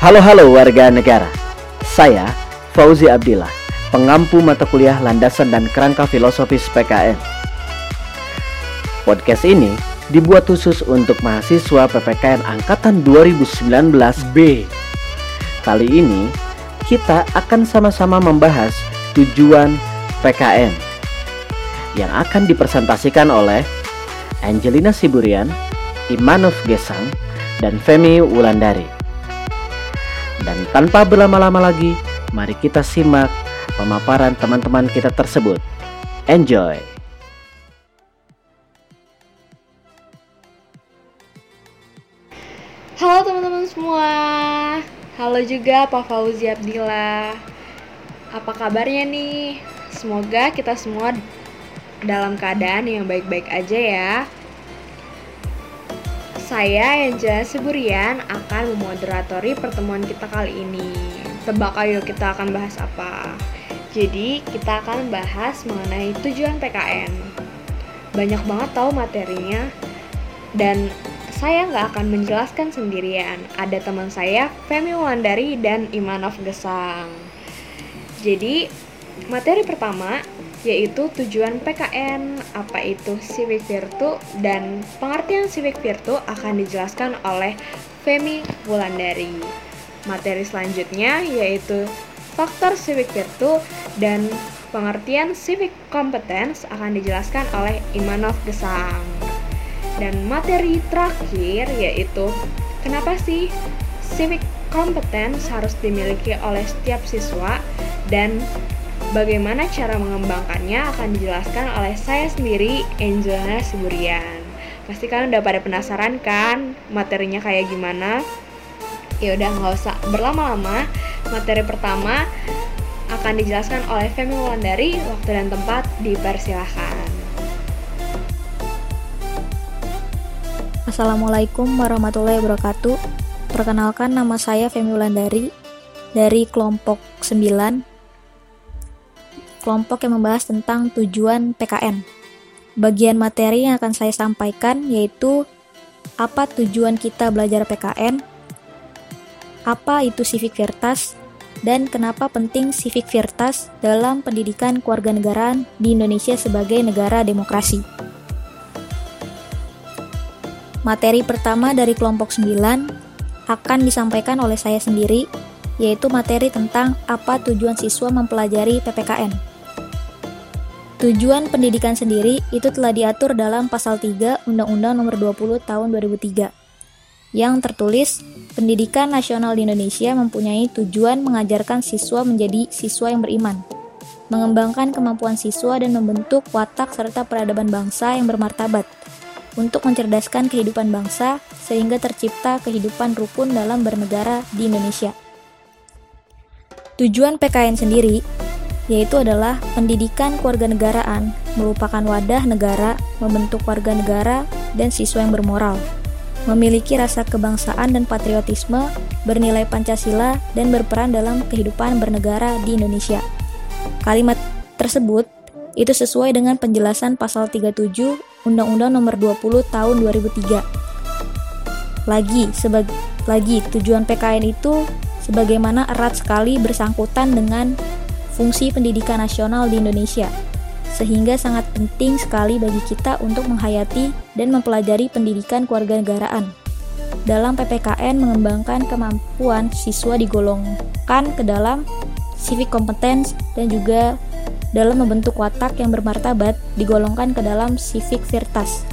Halo-halo warga negara. Saya Fauzi Abdillah, pengampu mata kuliah landasan dan kerangka filosofis PKN. Podcast ini dibuat khusus untuk mahasiswa PPKN angkatan 2019B. Kali ini kita akan sama-sama membahas tujuan PKN yang akan dipresentasikan oleh Angelina Siburian, Imanov Gesang, dan Femi Wulandari. Dan tanpa berlama-lama lagi, mari kita simak pemaparan teman-teman kita tersebut. Enjoy! Halo teman-teman semua Halo juga Pak Fauzi Abdillah Apa kabarnya nih? Semoga kita semua dalam keadaan yang baik-baik aja ya Saya Angela Seburian akan memoderatori pertemuan kita kali ini Tebak ayo kita akan bahas apa? Jadi kita akan bahas mengenai tujuan PKN Banyak banget tahu materinya dan saya nggak akan menjelaskan sendirian. Ada teman saya, Femi Wulandari dan Imanov Gesang. Jadi, materi pertama yaitu tujuan PKN, apa itu civic virtue, dan pengertian civic virtue akan dijelaskan oleh Femi Wulandari. Materi selanjutnya yaitu faktor civic virtue dan pengertian civic competence akan dijelaskan oleh Imanov Gesang. Dan materi terakhir yaitu kenapa sih civic competence harus dimiliki oleh setiap siswa dan bagaimana cara mengembangkannya akan dijelaskan oleh saya sendiri Angelina Siburian. Pasti kalian udah pada penasaran kan materinya kayak gimana? Ya udah nggak usah berlama-lama. Materi pertama akan dijelaskan oleh Femi Wulandari. Waktu dan tempat dipersilahkan. Assalamualaikum warahmatullahi wabarakatuh. Perkenalkan nama saya Femi Wulandari dari kelompok 9. Kelompok yang membahas tentang tujuan PKN. Bagian materi yang akan saya sampaikan yaitu apa tujuan kita belajar PKN, apa itu civic virtas, dan kenapa penting civic virtas dalam pendidikan kewarganegaraan di Indonesia sebagai negara demokrasi. Materi pertama dari kelompok 9 akan disampaikan oleh saya sendiri, yaitu materi tentang apa tujuan siswa mempelajari PPKN. Tujuan pendidikan sendiri itu telah diatur dalam pasal 3 Undang-Undang Nomor 20 Tahun 2003 yang tertulis pendidikan nasional di Indonesia mempunyai tujuan mengajarkan siswa menjadi siswa yang beriman, mengembangkan kemampuan siswa dan membentuk watak serta peradaban bangsa yang bermartabat, untuk mencerdaskan kehidupan bangsa sehingga tercipta kehidupan rukun dalam bernegara di Indonesia. Tujuan PKN sendiri yaitu adalah pendidikan kewarganegaraan merupakan wadah negara membentuk warga negara dan siswa yang bermoral, memiliki rasa kebangsaan dan patriotisme, bernilai Pancasila dan berperan dalam kehidupan bernegara di Indonesia. Kalimat tersebut itu sesuai dengan penjelasan pasal 37 Undang-Undang Nomor 20 Tahun 2003. Lagi, sebagai lagi tujuan PKN itu sebagaimana erat sekali bersangkutan dengan fungsi pendidikan nasional di Indonesia, sehingga sangat penting sekali bagi kita untuk menghayati dan mempelajari pendidikan kewarganegaraan. Dalam PPKN mengembangkan kemampuan siswa digolongkan ke dalam civic competence dan juga dalam membentuk watak yang bermartabat digolongkan ke dalam civic virtas.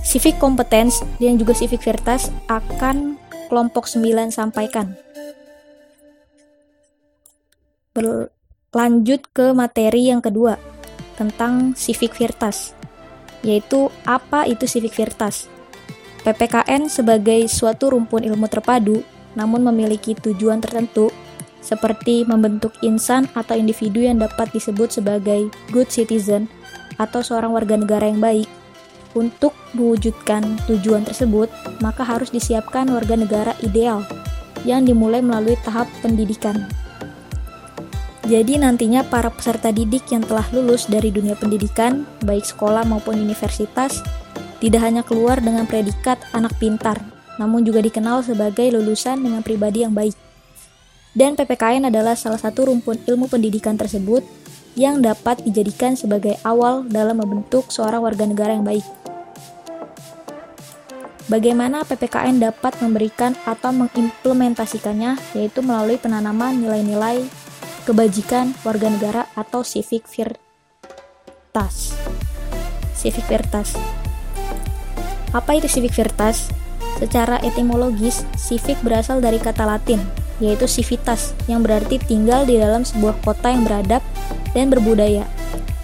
Civic competence dan juga civic virtas akan kelompok 9 sampaikan. Berlanjut ke materi yang kedua tentang civic virtas, yaitu apa itu civic virtas. PPKN sebagai suatu rumpun ilmu terpadu namun memiliki tujuan tertentu seperti membentuk insan atau individu yang dapat disebut sebagai good citizen atau seorang warga negara yang baik. Untuk mewujudkan tujuan tersebut, maka harus disiapkan warga negara ideal yang dimulai melalui tahap pendidikan. Jadi nantinya para peserta didik yang telah lulus dari dunia pendidikan, baik sekolah maupun universitas, tidak hanya keluar dengan predikat anak pintar, namun juga dikenal sebagai lulusan dengan pribadi yang baik. Dan PPKN adalah salah satu rumpun ilmu pendidikan tersebut yang dapat dijadikan sebagai awal dalam membentuk seorang warga negara yang baik. Bagaimana PPKN dapat memberikan atau mengimplementasikannya, yaitu melalui penanaman nilai-nilai kebajikan warga negara atau civic virtas. Civic virtas. Apa itu civic virtas? Secara etimologis, civic berasal dari kata Latin, yaitu civitas, yang berarti tinggal di dalam sebuah kota yang beradab dan berbudaya.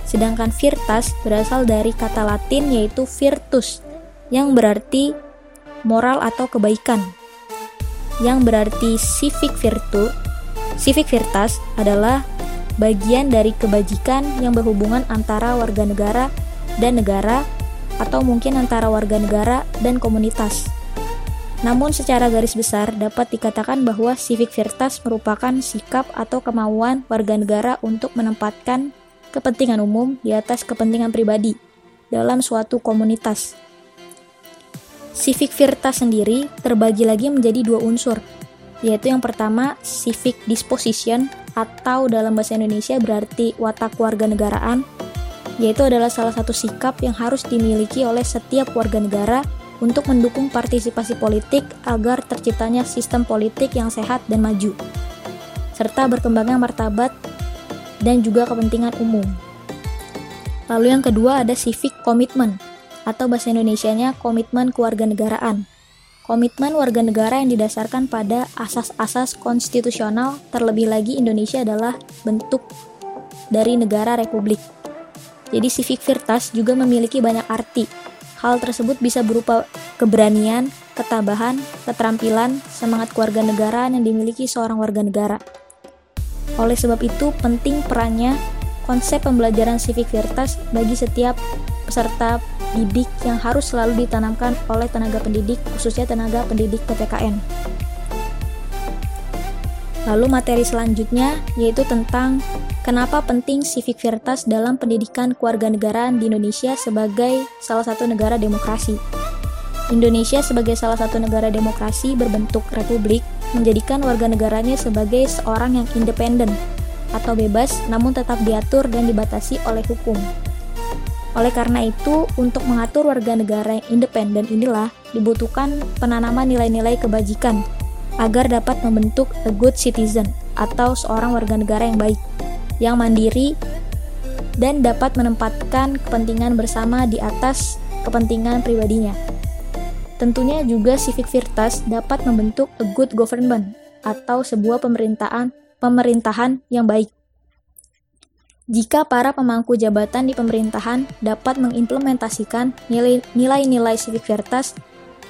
Sedangkan virtas berasal dari kata Latin yaitu virtus, yang berarti moral atau kebaikan. Yang berarti civic virtu, civic virtas adalah bagian dari kebajikan yang berhubungan antara warga negara dan negara atau mungkin antara warga negara dan komunitas. Namun secara garis besar dapat dikatakan bahwa civic virtas merupakan sikap atau kemauan warga negara untuk menempatkan kepentingan umum di atas kepentingan pribadi dalam suatu komunitas. Civic Virtas sendiri terbagi lagi menjadi dua unsur, yaitu yang pertama civic disposition atau dalam bahasa Indonesia berarti watak warga negaraan, yaitu adalah salah satu sikap yang harus dimiliki oleh setiap warga negara untuk mendukung partisipasi politik agar terciptanya sistem politik yang sehat dan maju, serta berkembangnya martabat dan juga kepentingan umum. Lalu yang kedua ada civic commitment, atau bahasa Indonesianya komitmen kewarganegaraan. Komitmen warga negara yang didasarkan pada asas-asas konstitusional, terlebih lagi Indonesia adalah bentuk dari negara republik. Jadi civic virtas juga memiliki banyak arti. Hal tersebut bisa berupa keberanian, ketabahan, keterampilan, semangat kewarganegaraan yang dimiliki seorang warga negara. Oleh sebab itu, penting perannya konsep pembelajaran civic virtas bagi setiap peserta didik yang harus selalu ditanamkan oleh tenaga pendidik, khususnya tenaga pendidik PPKN. Lalu materi selanjutnya yaitu tentang kenapa penting civic virtas dalam pendidikan kewarganegaraan di Indonesia sebagai salah satu negara demokrasi. Indonesia sebagai salah satu negara demokrasi berbentuk republik menjadikan warga negaranya sebagai seorang yang independen atau bebas namun tetap diatur dan dibatasi oleh hukum. Oleh karena itu, untuk mengatur warga negara yang independen inilah dibutuhkan penanaman nilai-nilai kebajikan agar dapat membentuk a good citizen atau seorang warga negara yang baik, yang mandiri dan dapat menempatkan kepentingan bersama di atas kepentingan pribadinya. Tentunya juga civic virtas dapat membentuk a good government atau sebuah pemerintahan pemerintahan yang baik jika para pemangku jabatan di pemerintahan dapat mengimplementasikan nilai-nilai civic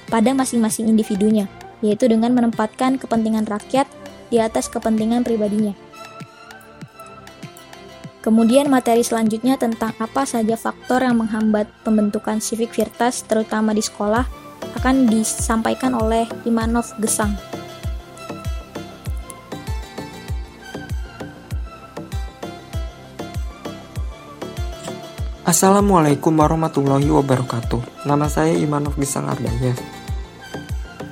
pada masing-masing individunya, yaitu dengan menempatkan kepentingan rakyat di atas kepentingan pribadinya. Kemudian materi selanjutnya tentang apa saja faktor yang menghambat pembentukan civic terutama di sekolah akan disampaikan oleh Imanov Gesang. Assalamualaikum warahmatullahi wabarakatuh. Nama saya Imanov Gisang Ardaya.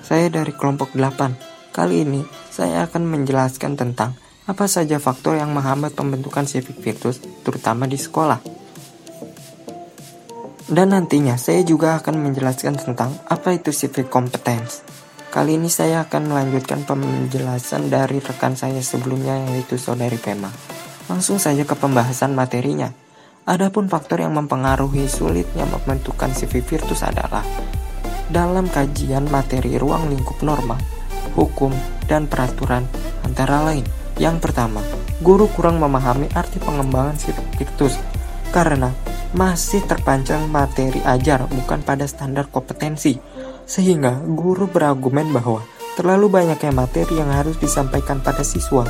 Saya dari kelompok 8. Kali ini saya akan menjelaskan tentang apa saja faktor yang menghambat pembentukan civic virtus terutama di sekolah. Dan nantinya saya juga akan menjelaskan tentang apa itu civic competence. Kali ini saya akan melanjutkan penjelasan dari rekan saya sebelumnya yaitu saudari Pema. Langsung saja ke pembahasan materinya. Adapun faktor yang mempengaruhi sulitnya membentukkan CV Virtus adalah dalam kajian materi ruang lingkup norma, hukum, dan peraturan antara lain. Yang pertama, guru kurang memahami arti pengembangan CV Virtus karena masih terpancang materi ajar bukan pada standar kompetensi. Sehingga guru berargumen bahwa terlalu banyaknya materi yang harus disampaikan pada siswa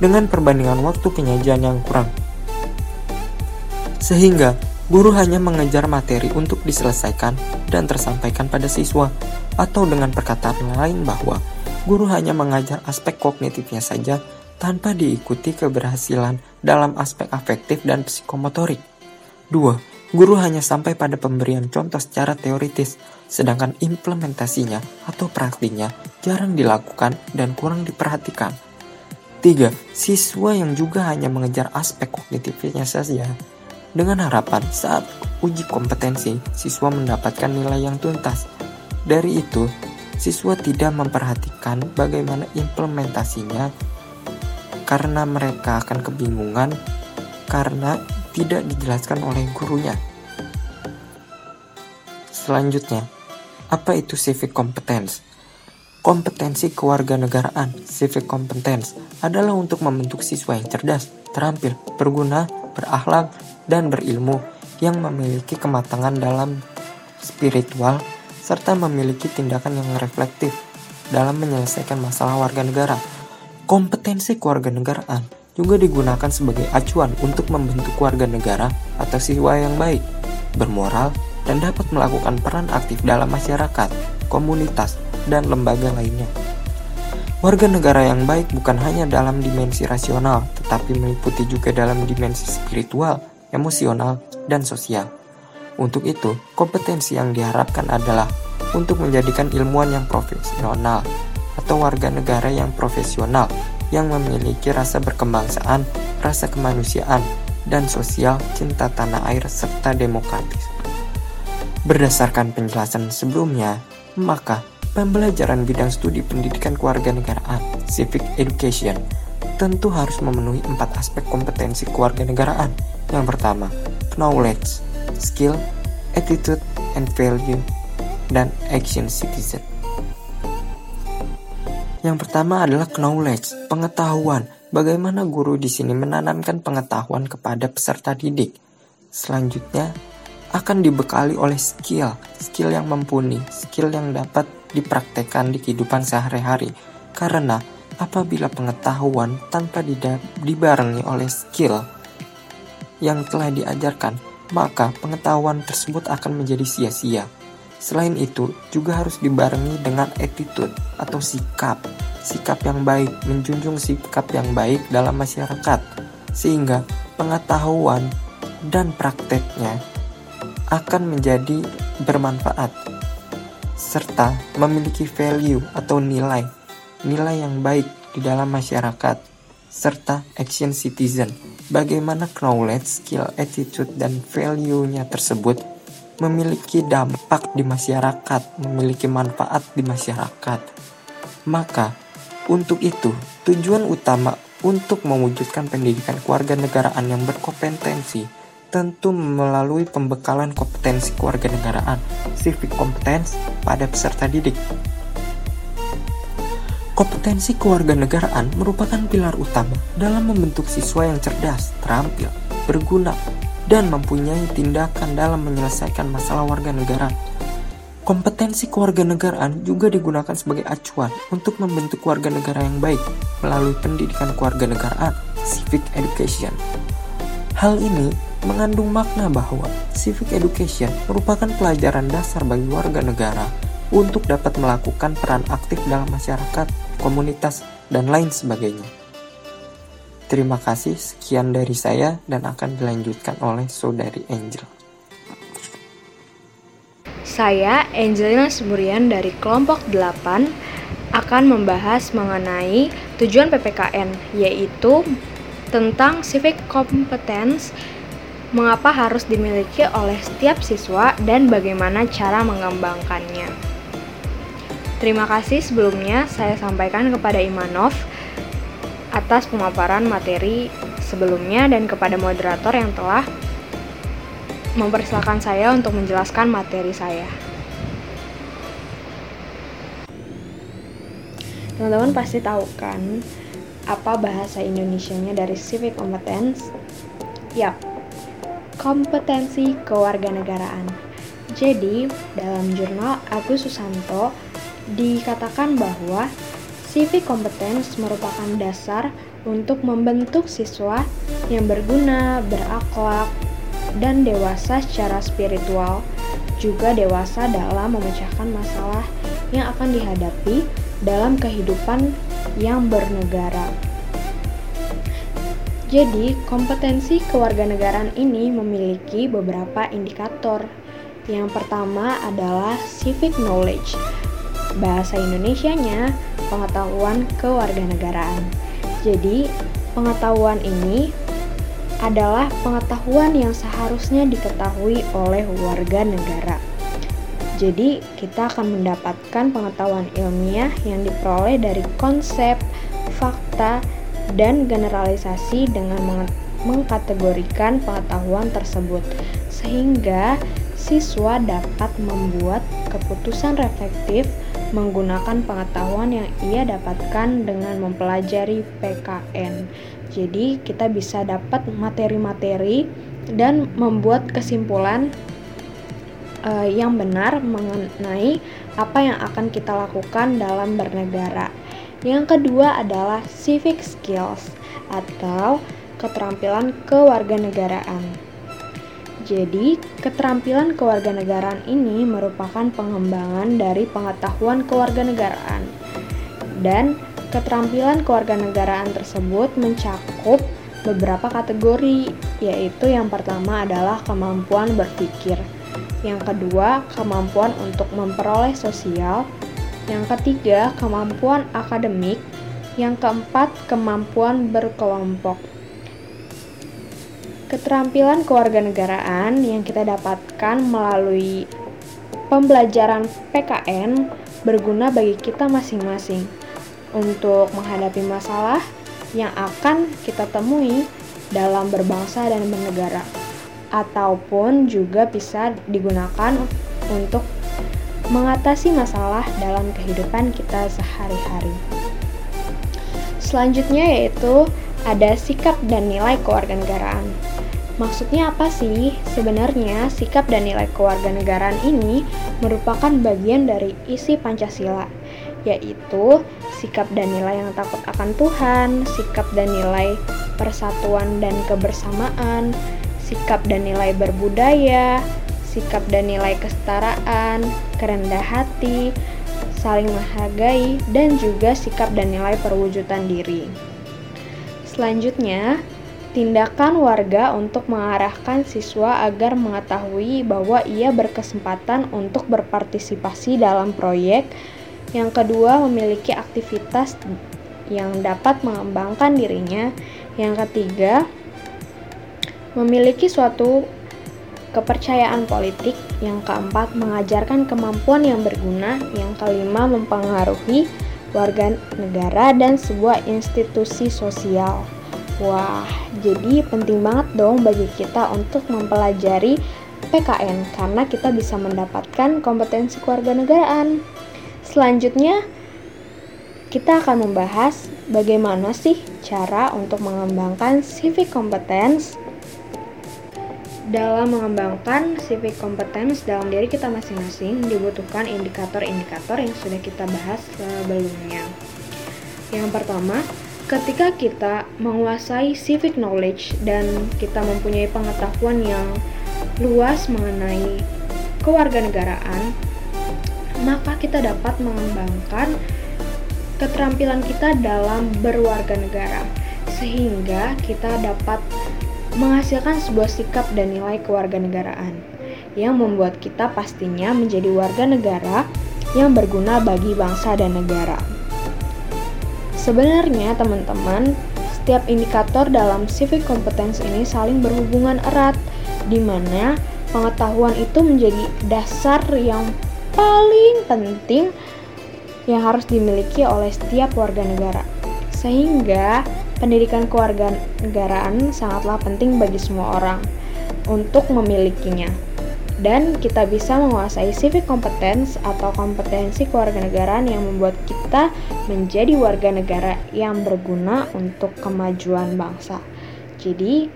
dengan perbandingan waktu penyajian yang kurang sehingga guru hanya mengejar materi untuk diselesaikan dan tersampaikan pada siswa, atau dengan perkataan lain bahwa guru hanya mengajar aspek kognitifnya saja tanpa diikuti keberhasilan dalam aspek afektif dan psikomotorik. 2. guru hanya sampai pada pemberian contoh secara teoritis, sedangkan implementasinya atau praktiknya jarang dilakukan dan kurang diperhatikan. 3. Siswa yang juga hanya mengejar aspek kognitifnya saja dengan harapan saat uji kompetensi siswa mendapatkan nilai yang tuntas. Dari itu, siswa tidak memperhatikan bagaimana implementasinya karena mereka akan kebingungan karena tidak dijelaskan oleh gurunya. Selanjutnya, apa itu civic competence? Kompetensi kewarganegaraan, civic competence, adalah untuk membentuk siswa yang cerdas, terampil, berguna, berakhlak, dan berilmu yang memiliki kematangan dalam spiritual serta memiliki tindakan yang reflektif dalam menyelesaikan masalah warga negara. Kompetensi kewarganegaraan juga digunakan sebagai acuan untuk membentuk warga negara atau siswa yang baik, bermoral, dan dapat melakukan peran aktif dalam masyarakat, komunitas, dan lembaga lainnya. Warga negara yang baik bukan hanya dalam dimensi rasional, tetapi meliputi juga dalam dimensi spiritual, emosional, dan sosial. Untuk itu, kompetensi yang diharapkan adalah untuk menjadikan ilmuwan yang profesional atau warga negara yang profesional yang memiliki rasa berkebangsaan, rasa kemanusiaan, dan sosial cinta tanah air serta demokratis. Berdasarkan penjelasan sebelumnya, maka Pembelajaran bidang studi pendidikan kewarganegaraan, civic education, tentu harus memenuhi empat aspek kompetensi kewarganegaraan. Yang pertama, knowledge, skill, attitude, and value, dan action citizen. Yang pertama adalah knowledge, pengetahuan. Bagaimana guru di sini menanamkan pengetahuan kepada peserta didik. Selanjutnya, akan dibekali oleh skill, skill yang mumpuni, skill yang dapat dipraktekkan di kehidupan sehari-hari. Karena apabila pengetahuan tanpa dibarengi oleh skill yang telah diajarkan, maka pengetahuan tersebut akan menjadi sia-sia. Selain itu, juga harus dibarengi dengan attitude atau sikap. Sikap yang baik, menjunjung sikap yang baik dalam masyarakat, sehingga pengetahuan dan prakteknya akan menjadi bermanfaat serta memiliki value atau nilai, nilai yang baik di dalam masyarakat, serta action citizen. Bagaimana knowledge, skill, attitude, dan value-nya tersebut memiliki dampak di masyarakat, memiliki manfaat di masyarakat. Maka, untuk itu, tujuan utama untuk mewujudkan pendidikan keluarga negaraan yang berkompetensi tentu melalui pembekalan kompetensi kewarganegaraan, civic competence pada peserta didik. Kompetensi kewarganegaraan merupakan pilar utama dalam membentuk siswa yang cerdas, terampil, berguna, dan mempunyai tindakan dalam menyelesaikan masalah warga negara. Kompetensi kewarganegaraan juga digunakan sebagai acuan untuk membentuk warga negara yang baik melalui pendidikan kewarganegaraan, civic education. Hal ini mengandung makna bahwa civic education merupakan pelajaran dasar bagi warga negara untuk dapat melakukan peran aktif dalam masyarakat, komunitas, dan lain sebagainya. Terima kasih, sekian dari saya dan akan dilanjutkan oleh Saudari Angel. Saya Angelina Seburian dari kelompok 8 akan membahas mengenai tujuan PPKN yaitu tentang civic competence mengapa harus dimiliki oleh setiap siswa dan bagaimana cara mengembangkannya. Terima kasih sebelumnya saya sampaikan kepada Imanov atas pemaparan materi sebelumnya dan kepada moderator yang telah mempersilahkan saya untuk menjelaskan materi saya. Teman-teman pasti tahu kan apa bahasa Indonesianya dari civic competence? Yap, kompetensi kewarganegaraan. Jadi, dalam jurnal Agus Susanto dikatakan bahwa civic competence merupakan dasar untuk membentuk siswa yang berguna, berakhlak, dan dewasa secara spiritual, juga dewasa dalam memecahkan masalah yang akan dihadapi dalam kehidupan yang bernegara. Jadi, kompetensi kewarganegaraan ini memiliki beberapa indikator. Yang pertama adalah civic knowledge. Bahasa Indonesianya pengetahuan kewarganegaraan. Jadi, pengetahuan ini adalah pengetahuan yang seharusnya diketahui oleh warga negara. Jadi, kita akan mendapatkan pengetahuan ilmiah yang diperoleh dari konsep, fakta, dan generalisasi dengan mengkategorikan pengetahuan tersebut, sehingga siswa dapat membuat keputusan reflektif menggunakan pengetahuan yang ia dapatkan dengan mempelajari PKN. Jadi, kita bisa dapat materi-materi dan membuat kesimpulan uh, yang benar mengenai apa yang akan kita lakukan dalam bernegara. Yang kedua adalah civic skills atau keterampilan kewarganegaraan. Jadi, keterampilan kewarganegaraan ini merupakan pengembangan dari pengetahuan kewarganegaraan. Dan Keterampilan kewarganegaraan tersebut mencakup beberapa kategori, yaitu yang pertama adalah kemampuan berpikir, yang kedua kemampuan untuk memperoleh sosial, yang ketiga kemampuan akademik, yang keempat kemampuan berkelompok. Keterampilan kewarganegaraan yang kita dapatkan melalui pembelajaran PKN berguna bagi kita masing-masing untuk menghadapi masalah yang akan kita temui dalam berbangsa dan bernegara, ataupun juga bisa digunakan untuk mengatasi masalah dalam kehidupan kita sehari-hari. Selanjutnya yaitu ada sikap dan nilai kewarganegaraan. Maksudnya apa sih? Sebenarnya sikap dan nilai kewarganegaraan ini merupakan bagian dari isi Pancasila, yaitu sikap dan nilai yang takut akan Tuhan, sikap dan nilai persatuan dan kebersamaan, sikap dan nilai berbudaya, sikap dan nilai kesetaraan, kerendah hati, saling menghargai, dan juga sikap dan nilai perwujudan diri. Selanjutnya, tindakan warga untuk mengarahkan siswa agar mengetahui bahwa ia berkesempatan untuk berpartisipasi dalam proyek yang kedua, memiliki aktivitas yang dapat mengembangkan dirinya. Yang ketiga, memiliki suatu kepercayaan politik. Yang keempat, mengajarkan kemampuan yang berguna. Yang kelima, mempengaruhi warga negara dan sebuah institusi sosial. Wah, jadi penting banget dong bagi kita untuk mempelajari PKN karena kita bisa mendapatkan kompetensi kewarganegaraan. Selanjutnya, kita akan membahas bagaimana sih cara untuk mengembangkan civic competence dalam mengembangkan civic competence dalam diri kita masing-masing dibutuhkan indikator-indikator yang sudah kita bahas sebelumnya. Yang pertama, ketika kita menguasai civic knowledge dan kita mempunyai pengetahuan yang luas mengenai kewarganegaraan, maka kita dapat mengembangkan keterampilan kita dalam berwarga negara sehingga kita dapat menghasilkan sebuah sikap dan nilai kewarganegaraan yang membuat kita pastinya menjadi warga negara yang berguna bagi bangsa dan negara. Sebenarnya teman-teman, setiap indikator dalam civic competence ini saling berhubungan erat di mana pengetahuan itu menjadi dasar yang paling penting yang harus dimiliki oleh setiap warga negara. Sehingga pendidikan kewarganegaraan sangatlah penting bagi semua orang untuk memilikinya. Dan kita bisa menguasai civic competence atau kompetensi kewarganegaraan yang membuat kita menjadi warga negara yang berguna untuk kemajuan bangsa. Jadi,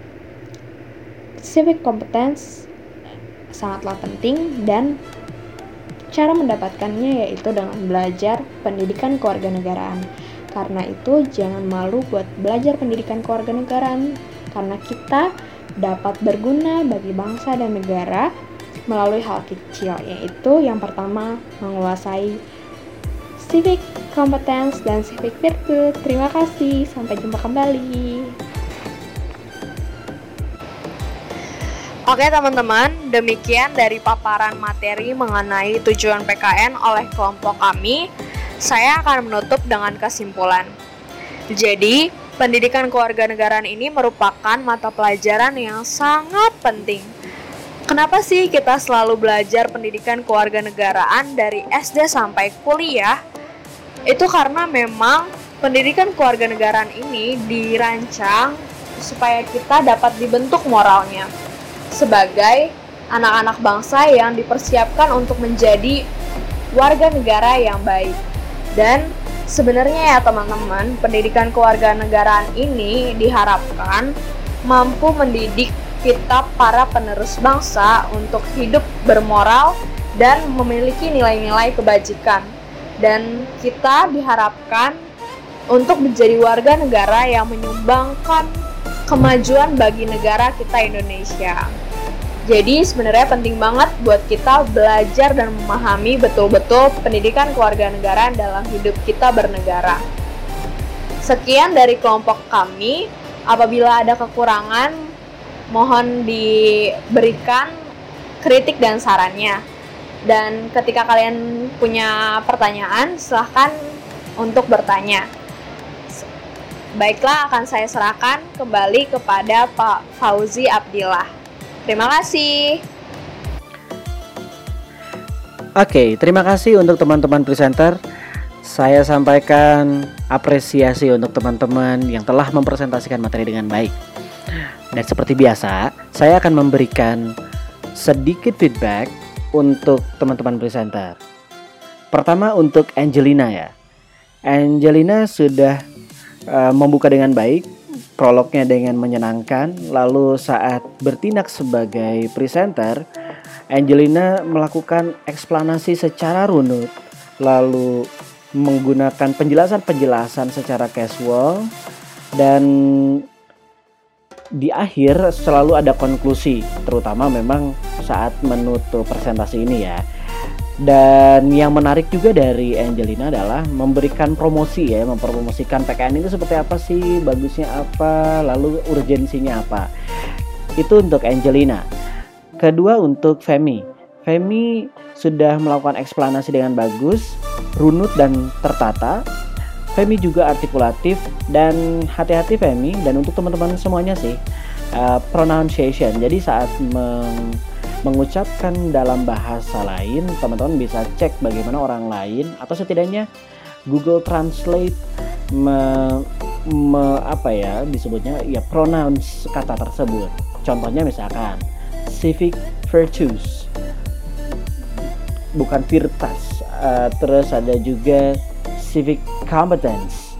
civic competence sangatlah penting dan Cara mendapatkannya yaitu dengan belajar pendidikan kewarganegaraan. Karena itu, jangan malu buat belajar pendidikan kewarganegaraan karena kita dapat berguna bagi bangsa dan negara melalui hal kecil yaitu yang pertama menguasai civic competence dan civic virtue. Terima kasih, sampai jumpa kembali. Oke teman-teman, demikian dari paparan materi mengenai tujuan PKN oleh kelompok kami. Saya akan menutup dengan kesimpulan. Jadi, pendidikan kewarganegaraan ini merupakan mata pelajaran yang sangat penting. Kenapa sih kita selalu belajar pendidikan kewarganegaraan dari SD sampai kuliah? Itu karena memang pendidikan kewarganegaraan ini dirancang supaya kita dapat dibentuk moralnya sebagai anak-anak bangsa yang dipersiapkan untuk menjadi warga negara yang baik. Dan sebenarnya ya teman-teman, pendidikan kewarganegaraan ini diharapkan mampu mendidik kita para penerus bangsa untuk hidup bermoral dan memiliki nilai-nilai kebajikan. Dan kita diharapkan untuk menjadi warga negara yang menyumbangkan kemajuan bagi negara kita Indonesia. Jadi sebenarnya penting banget buat kita belajar dan memahami betul-betul pendidikan kewarganegaraan dalam hidup kita bernegara. Sekian dari kelompok kami. Apabila ada kekurangan, mohon diberikan kritik dan sarannya. Dan ketika kalian punya pertanyaan, silahkan untuk bertanya. Baiklah, akan saya serahkan kembali kepada Pak Fauzi Abdillah. Terima kasih. Oke, terima kasih untuk teman-teman presenter. Saya sampaikan apresiasi untuk teman-teman yang telah mempresentasikan materi dengan baik. Dan seperti biasa, saya akan memberikan sedikit feedback untuk teman-teman presenter. Pertama untuk Angelina ya. Angelina sudah uh, membuka dengan baik, prolognya dengan menyenangkan. Lalu saat bertindak sebagai presenter, Angelina melakukan eksplanasi secara runut, lalu menggunakan penjelasan-penjelasan secara casual dan di akhir selalu ada konklusi, terutama memang saat menutup presentasi ini ya. Dan yang menarik juga dari Angelina adalah memberikan promosi ya, mempromosikan PKN itu seperti apa sih, bagusnya apa, lalu urgensinya apa. Itu untuk Angelina. Kedua untuk Femi. Femi sudah melakukan eksplanasi dengan bagus, runut dan tertata. Femi juga artikulatif dan hati-hati Femi dan untuk teman-teman semuanya sih uh, pronunciation. Jadi saat meng mengucapkan dalam bahasa lain, teman-teman bisa cek bagaimana orang lain atau setidaknya Google Translate me, me, apa ya disebutnya ya pronounce kata tersebut. Contohnya misalkan civic virtues bukan virtas. Uh, terus ada juga civic competence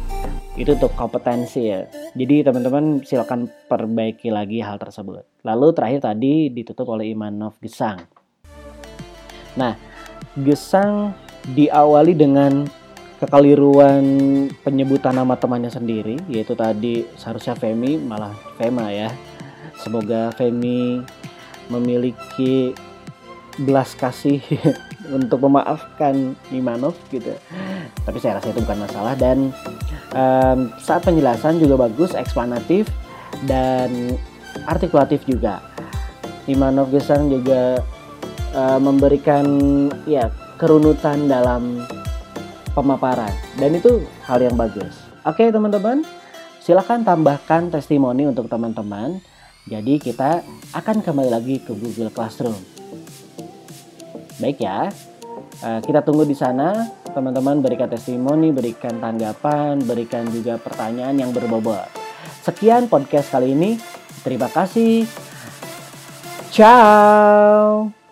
itu untuk kompetensi ya. Jadi teman-teman silakan perbaiki lagi hal tersebut. Lalu terakhir tadi ditutup oleh Imanov Gesang. Nah, Gesang diawali dengan kekeliruan penyebutan nama temannya sendiri, yaitu tadi seharusnya Femi malah Fema ya. Semoga Femi memiliki belas kasih untuk memaafkan Imanov gitu. Tapi saya rasa itu bukan masalah dan um, saat penjelasan juga bagus, eksplanatif dan artikulatif juga. Imanov Gesang juga uh, memberikan ya kerunutan dalam pemaparan dan itu hal yang bagus. Oke teman-teman, silahkan tambahkan testimoni untuk teman-teman. Jadi kita akan kembali lagi ke Google Classroom. Baik ya, uh, kita tunggu di sana teman-teman berikan testimoni, berikan tanggapan, berikan juga pertanyaan yang berbobot. Sekian podcast kali ini. Terima kasih. Ciao.